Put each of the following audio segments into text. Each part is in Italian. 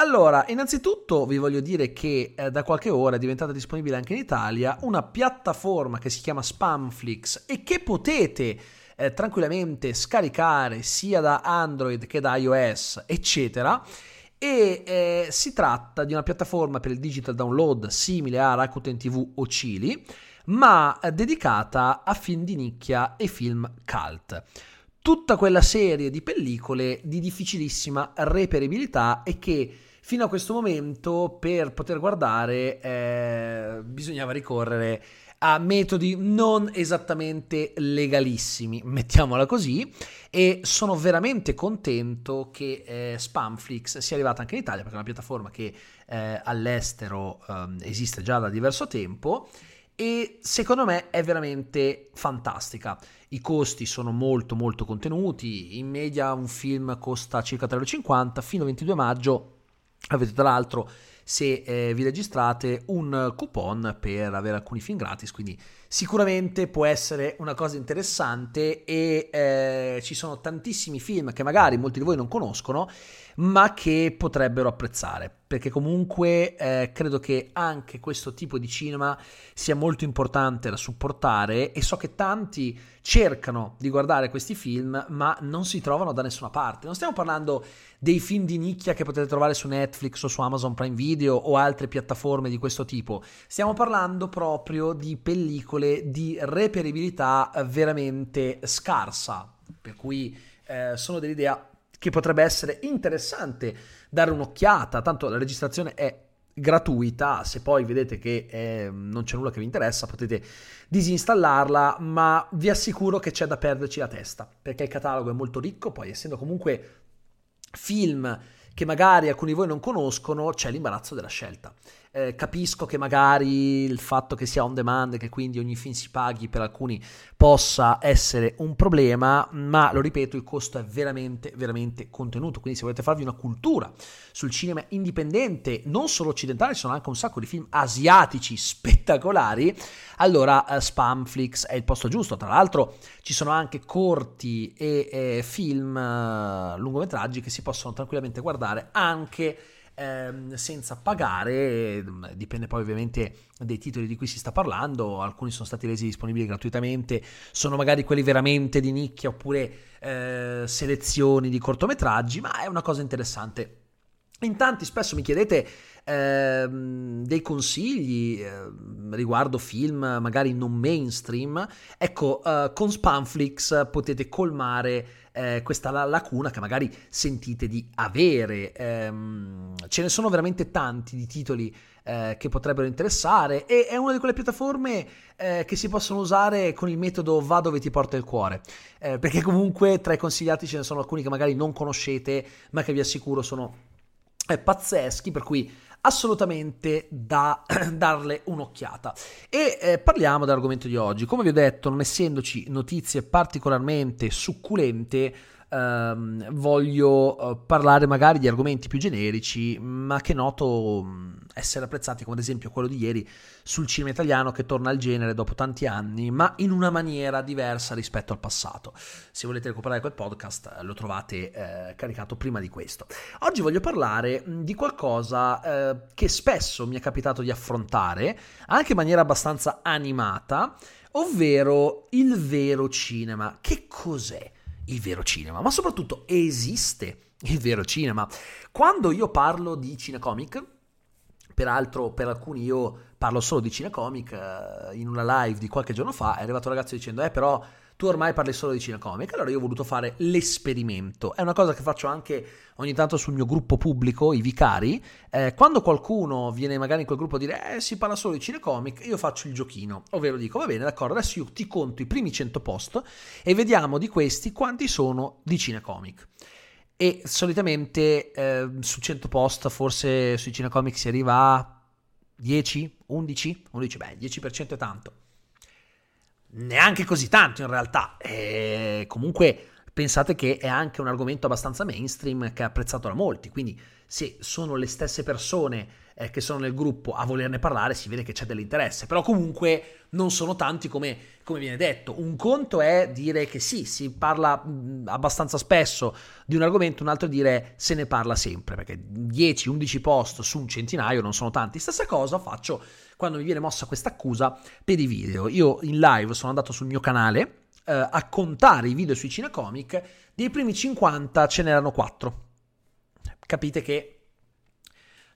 Allora, innanzitutto vi voglio dire che eh, da qualche ora è diventata disponibile anche in Italia una piattaforma che si chiama Spamflix e che potete eh, tranquillamente scaricare sia da Android che da iOS, eccetera. E eh, si tratta di una piattaforma per il digital download simile a Rakuten TV o Chili, ma eh, dedicata a film di nicchia e film cult tutta quella serie di pellicole di difficilissima reperibilità e che fino a questo momento per poter guardare eh, bisognava ricorrere a metodi non esattamente legalissimi, mettiamola così, e sono veramente contento che eh, Spamflix sia arrivata anche in Italia, perché è una piattaforma che eh, all'estero ehm, esiste già da diverso tempo e secondo me è veramente fantastica. I costi sono molto molto contenuti, in media un film costa circa 3,50 fino al 22 maggio Avete tra l'altro, se eh, vi registrate, un coupon per avere alcuni film gratis, quindi sicuramente può essere una cosa interessante e eh, ci sono tantissimi film che magari molti di voi non conoscono, ma che potrebbero apprezzare, perché comunque eh, credo che anche questo tipo di cinema sia molto importante da supportare e so che tanti cercano di guardare questi film, ma non si trovano da nessuna parte. Non stiamo parlando dei film di nicchia che potete trovare su Netflix o su Amazon Prime Video o altre piattaforme di questo tipo. Stiamo parlando proprio di pellicole di reperibilità veramente scarsa, per cui eh, sono dell'idea che potrebbe essere interessante dare un'occhiata, tanto la registrazione è gratuita, se poi vedete che eh, non c'è nulla che vi interessa potete disinstallarla, ma vi assicuro che c'è da perderci la testa, perché il catalogo è molto ricco, poi essendo comunque film che magari alcuni di voi non conoscono, c'è l'imbarazzo della scelta. Eh, capisco che magari il fatto che sia on demand, che quindi ogni film si paghi per alcuni possa essere un problema, ma lo ripeto, il costo è veramente, veramente contenuto. Quindi se volete farvi una cultura sul cinema indipendente, non solo occidentale, ci sono anche un sacco di film asiatici spettacolari, allora eh, Spamflix è il posto giusto. Tra l'altro ci sono anche corti e eh, film eh, lungometraggi che si possono tranquillamente guardare anche ehm, senza pagare, dipende poi ovviamente dai titoli di cui si sta parlando, alcuni sono stati resi disponibili gratuitamente, sono magari quelli veramente di nicchia oppure eh, selezioni di cortometraggi, ma è una cosa interessante. In tanti spesso mi chiedete eh, dei consigli eh, riguardo film magari non mainstream. Ecco, eh, con Spamflix potete colmare eh, questa lacuna che magari sentite di avere. Ehm, ce ne sono veramente tanti di titoli eh, che potrebbero interessare e è una di quelle piattaforme eh, che si possono usare con il metodo va dove ti porta il cuore, eh, perché comunque tra i consigliati ce ne sono alcuni che magari non conoscete, ma che vi assicuro sono eh, pazzeschi, per cui assolutamente da darle un'occhiata. E eh, parliamo dell'argomento di oggi. Come vi ho detto, non essendoci notizie particolarmente succulente, ehm, voglio eh, parlare magari di argomenti più generici, ma che noto mm, essere apprezzati, come ad esempio quello di ieri sul cinema italiano che torna al genere dopo tanti anni, ma in una maniera diversa rispetto al passato. Se volete recuperare quel podcast, eh, lo trovate eh, caricato prima di questo. Oggi voglio parlare mm, di qualcosa eh, che spesso mi è capitato di affrontare, anche in maniera abbastanza animata, ovvero il vero cinema. Che cos'è? Il vero cinema, ma soprattutto esiste il vero cinema. Quando io parlo di cinecomic, peraltro per alcuni io parlo solo di cinecomic, eh, in una live di qualche giorno fa è arrivato un ragazzo dicendo eh però tu ormai parli solo di cinecomic, allora io ho voluto fare l'esperimento. È una cosa che faccio anche ogni tanto sul mio gruppo pubblico, i vicari. Eh, quando qualcuno viene magari in quel gruppo a dire eh, si parla solo di cinecomic, io faccio il giochino, ovvero dico va bene, d'accordo, adesso io ti conto i primi 100 post e vediamo di questi quanti sono di cinecomic. E solitamente eh, su 100 post, forse sui cinecomic si arriva a 10? 11? 11, beh, 10% è tanto. Neanche così tanto in realtà. E comunque pensate che è anche un argomento abbastanza mainstream che è apprezzato da molti, quindi se sono le stesse persone eh, che sono nel gruppo a volerne parlare si vede che c'è dell'interesse, però comunque non sono tanti come, come viene detto. Un conto è dire che sì, si parla abbastanza spesso di un argomento, un altro è dire se ne parla sempre, perché 10-11 post su un centinaio non sono tanti. Stessa cosa faccio quando mi viene mossa questa accusa per i video. Io in live sono andato sul mio canale eh, a contare i video sui Cinecomic, dei primi 50 ce n'erano 4. Capite che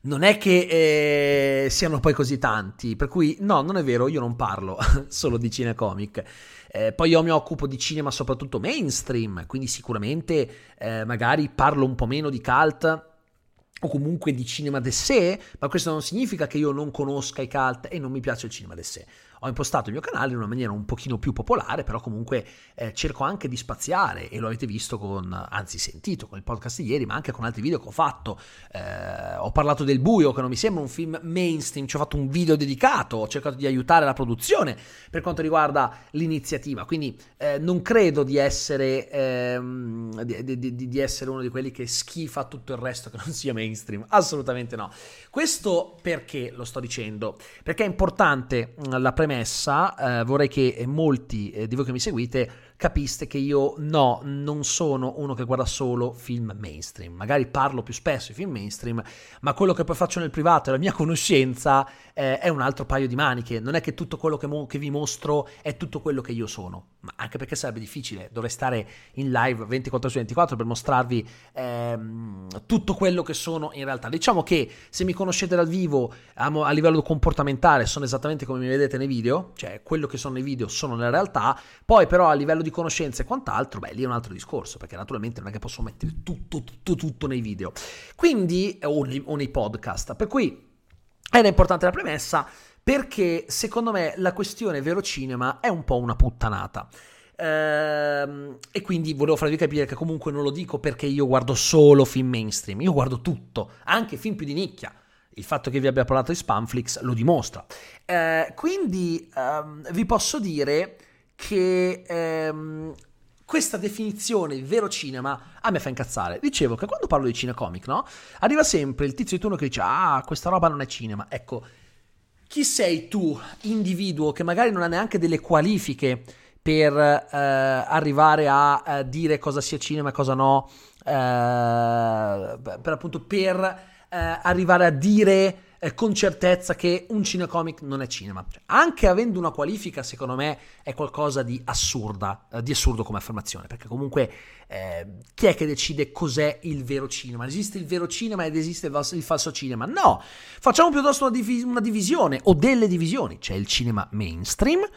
non è che eh, siano poi così tanti, per cui no, non è vero, io non parlo solo di cinecomic. Eh, poi io mi occupo di cinema soprattutto mainstream, quindi sicuramente eh, magari parlo un po' meno di cult o comunque di cinema d'essai, ma questo non significa che io non conosca i cult e non mi piace il cinema d'essai ho impostato il mio canale in una maniera un pochino più popolare, però comunque eh, cerco anche di spaziare e lo avete visto con, anzi sentito con il podcast di ieri, ma anche con altri video che ho fatto. Eh, ho parlato del buio, che non mi sembra un film mainstream, ci ho fatto un video dedicato, ho cercato di aiutare la produzione per quanto riguarda l'iniziativa, quindi eh, non credo di essere, ehm, di, di, di essere uno di quelli che schifa tutto il resto che non sia mainstream, assolutamente no. Questo perché lo sto dicendo? Perché è importante la premessa premessa, eh, vorrei che molti eh, di voi che mi seguite capiste che io no, non sono uno che guarda solo film mainstream. Magari parlo più spesso di film mainstream, ma quello che poi faccio nel privato e la mia conoscenza eh, è un altro paio di maniche. Non è che tutto quello che, mo- che, vi mostro è tutto quello che io sono, ma anche perché sarebbe difficile. Dovrei stare in live 24 su 24 per mostrarvi ehm, tutto quello che sono in realtà. Diciamo che se mi conoscete dal vivo a, livello comportamentale sono esattamente come mi vedete nei video, cioè quello che sono nei video sono nella realtà, poi però a livello di conoscenze e quant'altro, beh, lì è un altro discorso, perché naturalmente non è che posso mettere tutto, tutto, tutto nei video. Quindi, o nei, o nei podcast. Per cui era importante la premessa, perché secondo me la questione vero cinema è un po' una puttanata. Ehm, e quindi volevo farvi capire che comunque non lo dico perché io guardo solo film mainstream, io guardo tutto, anche film più di nicchia. Il fatto che vi abbia parlato di Spamflix lo dimostra. Eh, quindi ehm, vi posso dire che ehm, questa definizione vero cinema a me fa incazzare. Dicevo che quando parlo di cinecomic, no? Arriva sempre il tizio di turno che dice "Ah, questa roba non è cinema". Ecco, chi sei tu, individuo che magari non ha neanche delle qualifiche per eh, arrivare a eh, dire cosa sia cinema e cosa no, eh, per appunto per eh, arrivare a dire eh, con certezza che un cinecomic non è cinema. Anche avendo una qualifica, secondo me, è qualcosa di assurda, eh, di assurdo come affermazione, perché comunque eh, chi è che decide cos'è il vero cinema? Esiste il vero cinema ed esiste il, il falso cinema? No, facciamo piuttosto una, div- una divisione o delle divisioni. C'è il cinema mainstream,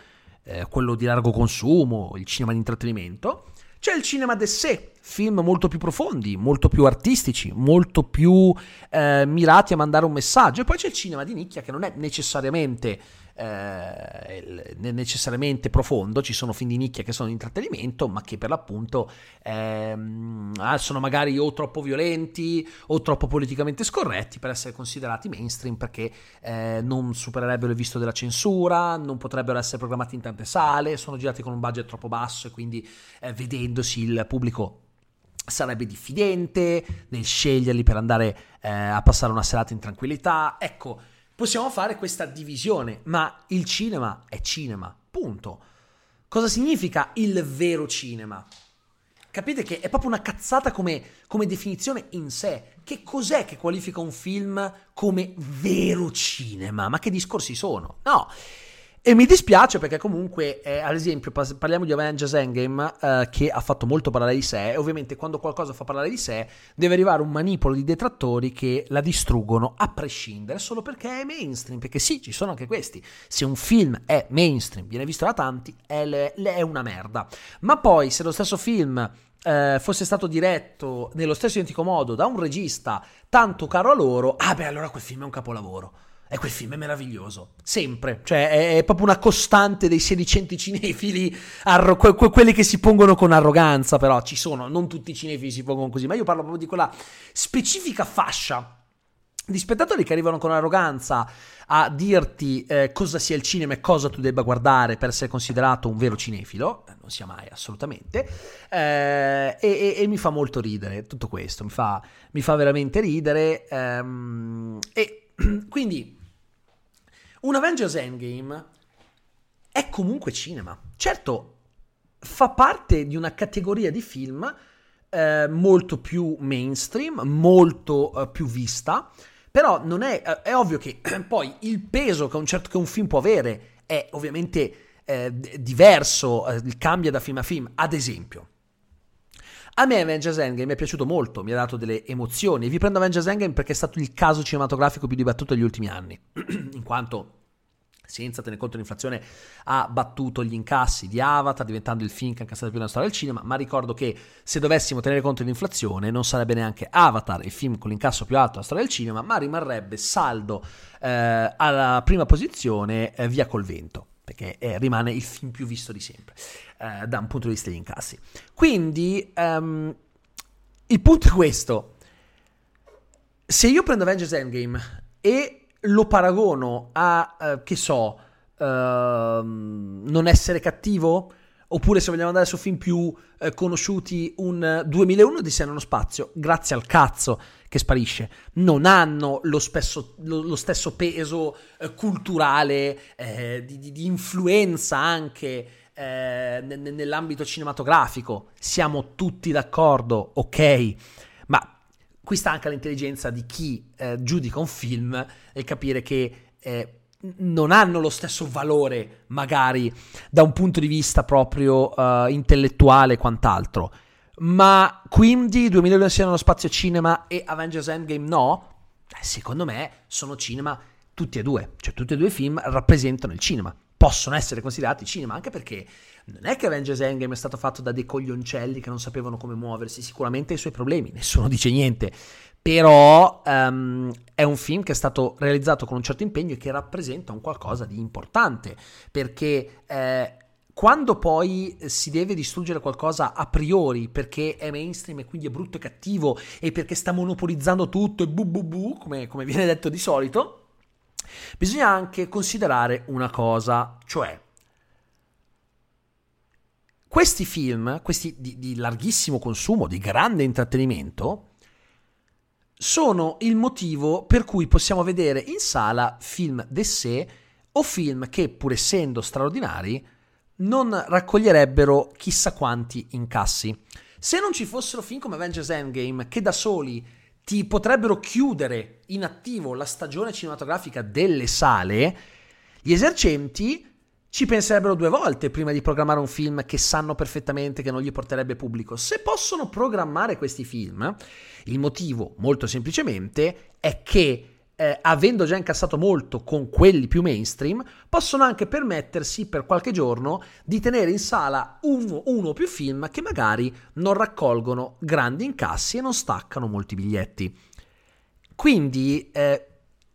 eh, quello di largo consumo, il cinema di intrattenimento, c'è il cinema d'essai, film molto più profondi, molto più artistici, molto più eh, mirati a mandare un messaggio. E poi c'è il cinema di nicchia che non è necessariamente eh, necessariamente profondo, ci sono film di nicchia che sono di intrattenimento, ma che per l'appunto ehm, ah, sono magari o troppo violenti o troppo politicamente scorretti per essere considerati mainstream perché eh, non supererebbero il visto della censura, non potrebbero essere programmati in tante sale, sono girati con un budget troppo basso e quindi eh, vedendosi il pubblico sarebbe diffidente nel sceglierli per andare eh, a passare una serata in tranquillità. Ecco, possiamo fare questa divisione, ma il cinema è cinema, punto. Cosa significa il vero cinema? Capite che è proprio una cazzata come, come, definizione in sé. Che cos'è che qualifica un film come vero cinema? Ma che discorsi sono? No, e mi dispiace perché comunque, eh, ad esempio, parliamo di Avengers Endgame eh, che ha fatto molto parlare di sé e ovviamente quando qualcosa fa parlare di sé deve arrivare un manipolo di detrattori che la distruggono a prescindere solo perché è mainstream, perché sì, ci sono anche questi. Se un film è mainstream, viene visto da tanti, è, le, è una merda. Ma poi se lo stesso film eh, fosse stato diretto nello stesso identico modo da un regista tanto caro a loro, ah beh allora quel film è un capolavoro. E quel film è meraviglioso, sempre, cioè è, è proprio una costante dei sedicenti cinefili, arro- que- que- quelli che si pongono con arroganza, però ci sono, non tutti i cinefili si pongono così, ma io parlo proprio di quella specifica fascia di spettatori che arrivano con arroganza a dirti eh, cosa sia il cinema e cosa tu debba guardare per essere considerato un vero cinefilo, eh, non sia mai assolutamente, eh, e, e, e, mi fa molto ridere tutto questo, mi fa, mi fa veramente ridere. Ehm, e quindi un Avengers Endgame è comunque cinema. Certo, fa parte di una categoria di film eh, molto più mainstream, molto eh, più vista, però non è, eh, è ovvio che poi il peso che un, certo, che un film può avere è ovviamente eh, diverso, eh, cambia da film a film. Ad esempio, a me Avengers Endgame è piaciuto molto, mi ha dato delle emozioni. Vi prendo Avengers Endgame perché è stato il caso cinematografico più dibattuto degli ultimi anni, in quanto senza tenere conto dell'inflazione, ha battuto gli incassi di Avatar, diventando il film che ha incassato più nella storia del cinema, ma ricordo che se dovessimo tenere conto dell'inflazione non sarebbe neanche Avatar il film con l'incasso più alto della storia del cinema, ma rimarrebbe saldo eh, alla prima posizione eh, Via col vento, perché eh, rimane il film più visto di sempre eh, da un punto di vista degli incassi. Quindi um, il punto è questo. Se io prendo Avengers Endgame e lo paragono a, uh, che so, uh, non essere cattivo? Oppure se vogliamo andare su film più uh, conosciuti, un 2001 di sé nello spazio, grazie al cazzo che sparisce, non hanno lo, spesso, lo, lo stesso peso eh, culturale, eh, di, di, di, influenza anche eh, nell'ambito cinematografico. Siamo tutti d'accordo, ok? qui sta anche l'intelligenza di chi eh, giudica un film e capire che eh, non hanno lo stesso valore, magari da un punto di vista proprio uh, intellettuale e quant'altro. Ma quindi 2001 siano lo spazio cinema e Avengers Endgame no? Eh, secondo me sono cinema tutti e due, cioè tutti e due i film rappresentano il cinema possono essere considerati cinema, anche perché non è che Avengers Endgame è stato fatto da dei coglioncelli che non sapevano come muoversi, sicuramente ha i suoi problemi, nessuno dice niente, però um, è un film che è stato realizzato con un certo impegno e che rappresenta un qualcosa di importante, perché eh, quando poi si deve distruggere qualcosa a priori perché è mainstream e quindi è brutto e cattivo e perché sta monopolizzando tutto e bu bu bu, come, come viene detto di solito, Bisogna anche considerare una cosa, cioè questi film, questi di, di larghissimo consumo, di grande intrattenimento, sono il motivo per cui possiamo vedere in sala film d'essè o film che, pur essendo straordinari, non raccoglierebbero chissà quanti incassi. Se non ci fossero film come Avengers Endgame, che da soli ti potrebbero chiudere in attivo la stagione cinematografica delle sale, gli esercenti ci penserebbero due volte prima di programmare un film che sanno perfettamente che non gli porterebbe pubblico. Se possono programmare questi film, il motivo, molto semplicemente, è che eh, avendo già incassato molto con quelli più mainstream, possono anche permettersi per qualche giorno di tenere in sala uno, uno o più film che magari non raccolgono grandi incassi e non staccano molti biglietti. Quindi eh,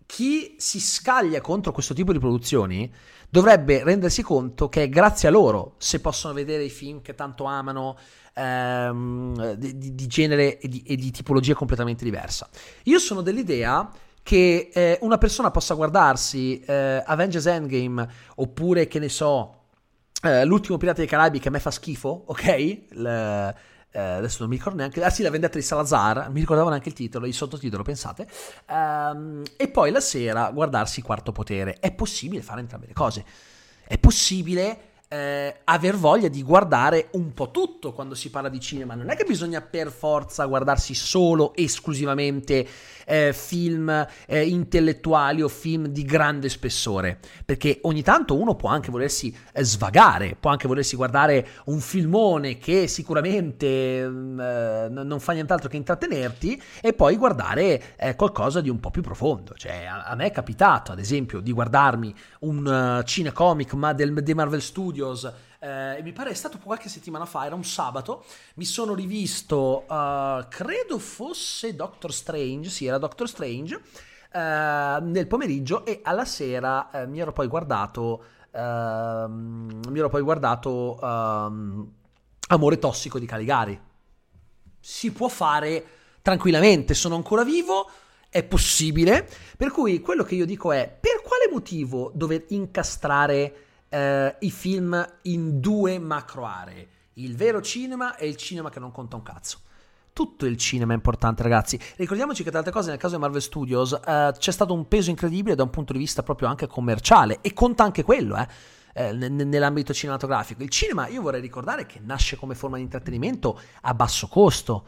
chi si scaglia contro questo tipo di produzioni dovrebbe rendersi conto che è grazie a loro se possono vedere i film che tanto amano ehm, di, di, genere e di, e di tipologia completamente diversa. Io sono dell'idea che eh, una persona possa guardarsi eh, Avengers Endgame oppure che ne so eh, l'ultimo Pirata dei Caraibi che a me fa schifo, ok? Le, eh, adesso non mi ricordo neanche, ah sì, la vendetta di Salazar, mi ricordavo neanche il titolo, il sottotitolo, pensate, um, e poi la sera guardarsi Quarto Potere. È possibile fare entrambe le cose, è possibile eh, aver voglia di guardare un po' tutto quando si parla di cinema. Non è che bisogna per forza guardarsi solo, esclusivamente eh, film eh, intellettuali o film di grande spessore, perché ogni tanto uno può anche volersi eh, svagare, può anche volersi guardare un filmone che sicuramente mm, eh, non fa nient'altro che intrattenerti e poi guardare eh, qualcosa di un po' più profondo. Cioè, a, a me è capitato, ad esempio, di guardarmi un uh, cinecomic ma del, dei Marvel Studios Studios, eh, mi pare è stato qualche settimana fa, era un sabato, mi sono rivisto, uh, credo fosse Doctor Strange, sì era Doctor Strange, uh, nel pomeriggio e alla sera uh, mi ero poi guardato, ehm, mi ero poi guardato um, Amore tossico di Caligari. Si può fare tranquillamente, sono ancora vivo è possibile, per cui quello che io dico è per quale motivo dover incastrare eh, i film in due macro aree, il vero cinema e il cinema che non conta un cazzo. Tutto il cinema è importante, ragazzi. Ricordiamoci che, tra altre cose, nel caso di Marvel Studios eh, c'è stato un peso incredibile da un punto di vista proprio anche commerciale, e conta anche quello, eh, eh, nell'ambito cinematografico. Il cinema, io vorrei ricordare che nasce come forma di intrattenimento a basso costo,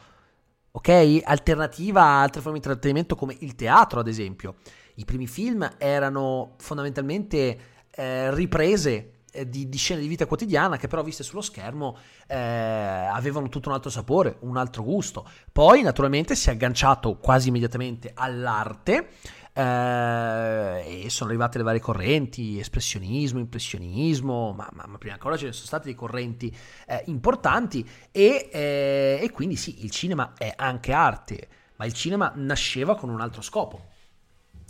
ok? Alternativa a altre forme di intrattenimento come il teatro, ad esempio. I primi film erano fondamentalmente eh, riprese eh, di, di, scene di vita quotidiana che però viste sullo schermo eh, avevano tutto un altro sapore, un altro gusto. Poi naturalmente si è agganciato quasi immediatamente all'arte eh, e sono arrivate le varie correnti, espressionismo, impressionismo, ma, ma, ma, prima ancora ce ne sono state dei correnti eh, importanti e, eh, e quindi sì, il cinema è anche arte, ma il cinema nasceva con un altro scopo,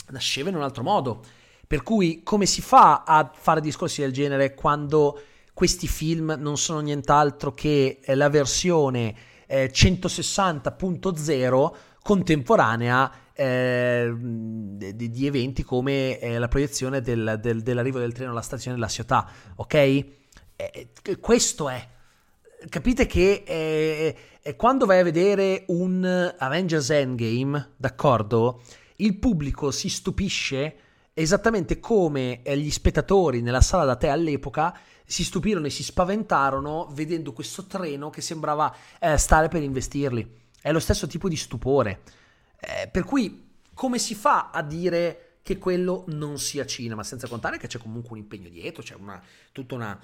nasceva in un altro modo. Per cui come si fa a fare discorsi del genere quando questi film non sono nient'altro che eh, la versione eh, 160.0 contemporanea eh, di, di, eventi come eh, la proiezione del, del, dell'arrivo del treno alla stazione della città, ok? Eh, questo è. Capite che eh, eh, quando vai a vedere un Avengers Endgame, d'accordo? Il pubblico si stupisce esattamente come eh, gli spettatori nella sala da te all'epoca si stupirono e si spaventarono vedendo questo treno che sembrava stare per investirli. È lo stesso tipo di stupore. Eh, per cui come si fa a dire che quello non sia cinema, senza contare che c'è comunque un impegno dietro, c'è una, tutta una,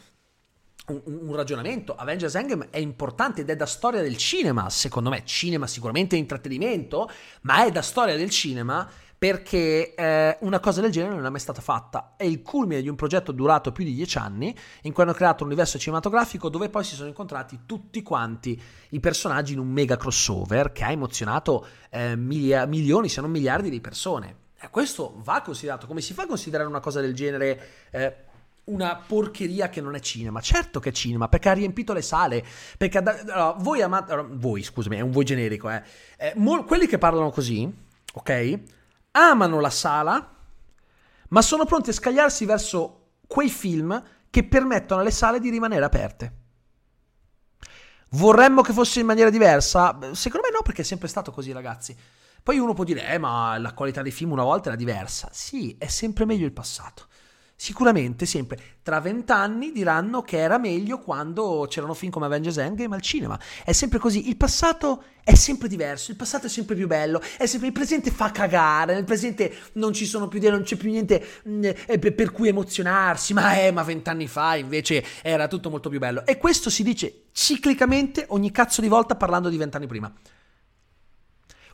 un, un, ragionamento. Avengers Endgame è importante ed è da storia del cinema, secondo me. Cinema sicuramente è intrattenimento, ma è da storia del cinema perché eh, una cosa del genere non è mai stata fatta. È il culmine di un progetto durato più di dieci anni, in cui hanno creato un universo cinematografico dove poi si sono incontrati tutti quanti i personaggi in un mega crossover che ha emozionato eh, milia- milioni, se non miliardi di persone. E questo va considerato. Come si fa a considerare una cosa del genere? Eh, una porcheria che non è cinema. Certo che è cinema, perché ha riempito le sale. Perché allora, voi amate. Allora, voi, scusami, è un voi generico, eh. eh mo- quelli che parlano così, ok? Amano la sala, ma sono pronti a scagliarsi verso quei film che permettono alle sale di rimanere aperte. Vorremmo che fosse in maniera diversa? Secondo me no, perché è sempre stato così, ragazzi. Poi uno può dire, eh, ma la qualità dei film una volta era diversa. Sì, è sempre meglio il passato. Sicuramente, sempre tra vent'anni diranno che era meglio quando c'erano film come Avengers Endgame al cinema. È sempre così. Il passato è sempre diverso, il passato è sempre più bello, sempre, il presente fa cagare, nel presente non ci sono più, non c'è più niente mh, mm, eh, per cui emozionarsi, ma eh, ma vent'anni fa invece era tutto molto più bello. E questo si dice ciclicamente ogni cazzo di volta parlando di vent'anni prima.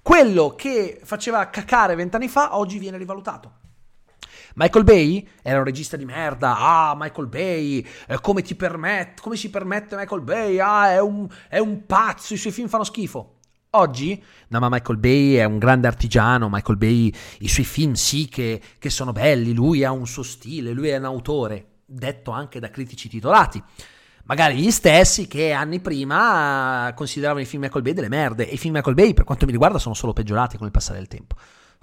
Quello che faceva cacare vent'anni fa oggi viene rivalutato. Michael Bay era un regista di merda. Ah, Michael Bay, eh, come ti permette, come si permette Michael Bay? Ah, è un, è un pazzo, i suoi film fanno schifo. Oggi, no, ma Michael Bay è un grande artigiano, Michael Bay, i suoi film sì che, che sono belli, lui ha un suo stile, lui è un autore, detto anche da critici titolati magari gli stessi che anni prima consideravano i film Michael Bay delle merde e i film Michael Bay per quanto mi riguarda sono solo peggiorati con il passare del tempo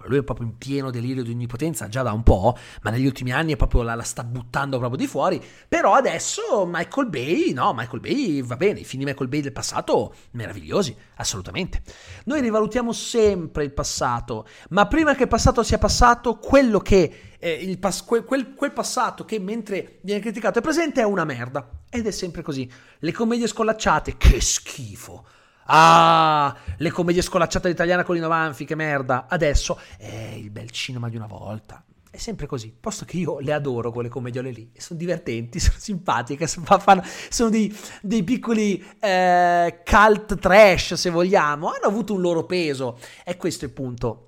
lui è proprio in pieno delirio di onnipotenza già da un po', ma negli ultimi anni è proprio la, la, sta buttando proprio di fuori. Però adesso Michael Bay, no, Michael Bay va bene, i film di Michael Bay del passato meravigliosi, assolutamente. Noi rivalutiamo sempre il passato, ma prima che il passato sia passato, quello che eh, pas- quel, quel, quel passato che mentre viene criticato è presente è una merda. Ed è sempre così. Le commedie scollacciate, che schifo. Ah, le commedie scolacciate all'italiana con i Novanfi, che merda. Adesso è il bel cinema di una volta. È sempre così, posto che io le adoro quelle commediole lì, sono divertenti, sono simpatiche, sono dei, dei piccoli eh, cult trash se vogliamo, hanno avuto un loro peso. E questo è il punto.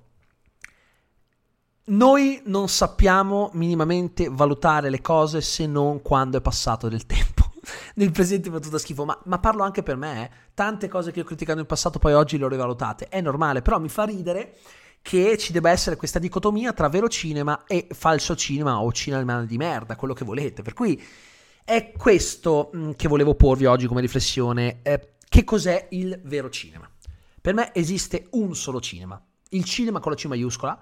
Noi non sappiamo minimamente valutare le cose se non quando è passato del tempo nel presente fa tutto schifo, ma, ma, parlo anche per me, eh. tante cose che ho criticato in passato poi oggi le ho rivalutate, è normale, però mi fa ridere che ci debba essere questa dicotomia tra vero cinema e falso cinema o cinema di merda, quello che volete, per cui è questo mm, che volevo porvi oggi come riflessione, eh, che cos'è il vero cinema? Per me esiste un solo cinema, Il cinema con la C maiuscola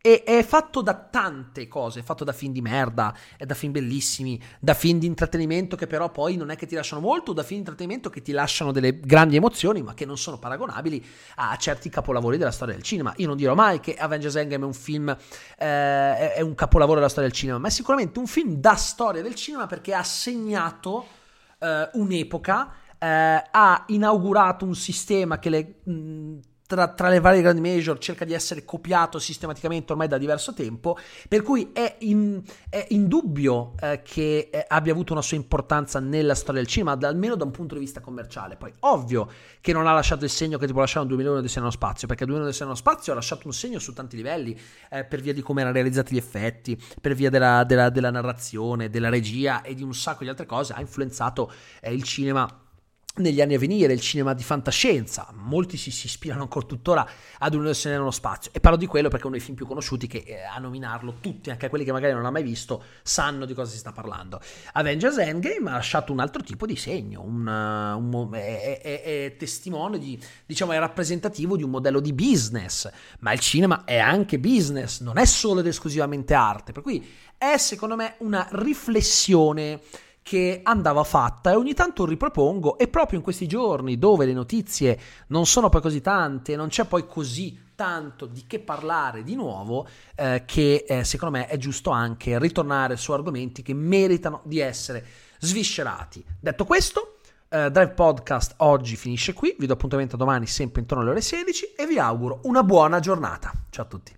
e è fatto da tante cose, è fatto da film di merda, è da film bellissimi, da film di intrattenimento che però poi non è che ti lasciano molto, da film di intrattenimento che ti lasciano delle grandi emozioni, ma che non sono paragonabili a certi capolavori della storia del cinema. Io non dirò mai che Avengers Endgame è un film, eh, è un capolavoro della storia del cinema, ma è sicuramente un film da storia del cinema perché ha segnato eh, un'epoca, eh, ha inaugurato un sistema che le... Mh, tra, tra, le varie grandi major cerca di essere copiato sistematicamente ormai da diverso tempo, per cui è, in, è indubbio eh, che eh, abbia avuto una sua importanza nella storia del cinema, almeno da un punto di vista commerciale. Poi, ovvio che non ha lasciato il segno che ti può lasciare un 2001 di nello spazio, perché 2001 di nello spazio ha lasciato un segno su tanti livelli, eh, per via di come erano realizzati gli effetti, per via della, della, della narrazione, della regia e di un sacco di altre cose, ha influenzato eh, il cinema negli anni a venire il cinema di fantascienza, molti si, si ispirano ancora tuttora ad Un'Università nello spazio. E parlo di quello perché è uno dei film più conosciuti che eh, a nominarlo tutti, anche quelli che magari non hanno mai visto, sanno di cosa si sta parlando. Avengers Endgame ha lasciato un altro tipo di segno, un, uh, un, è, è, è, testimone di, diciamo, è rappresentativo di un modello di business, ma il cinema è anche business, non è solo ed esclusivamente arte, per cui è secondo me una riflessione che andava fatta e ogni tanto ripropongo e proprio in questi giorni dove le notizie non sono poi così tante, non c'è poi così tanto di che parlare di nuovo, eh, che eh, secondo me è giusto anche ritornare su argomenti che meritano di essere sviscerati. Detto questo, eh, Drive Podcast oggi finisce qui, vi do appuntamento domani sempre intorno alle ore 16 e vi auguro una buona giornata. Ciao a tutti.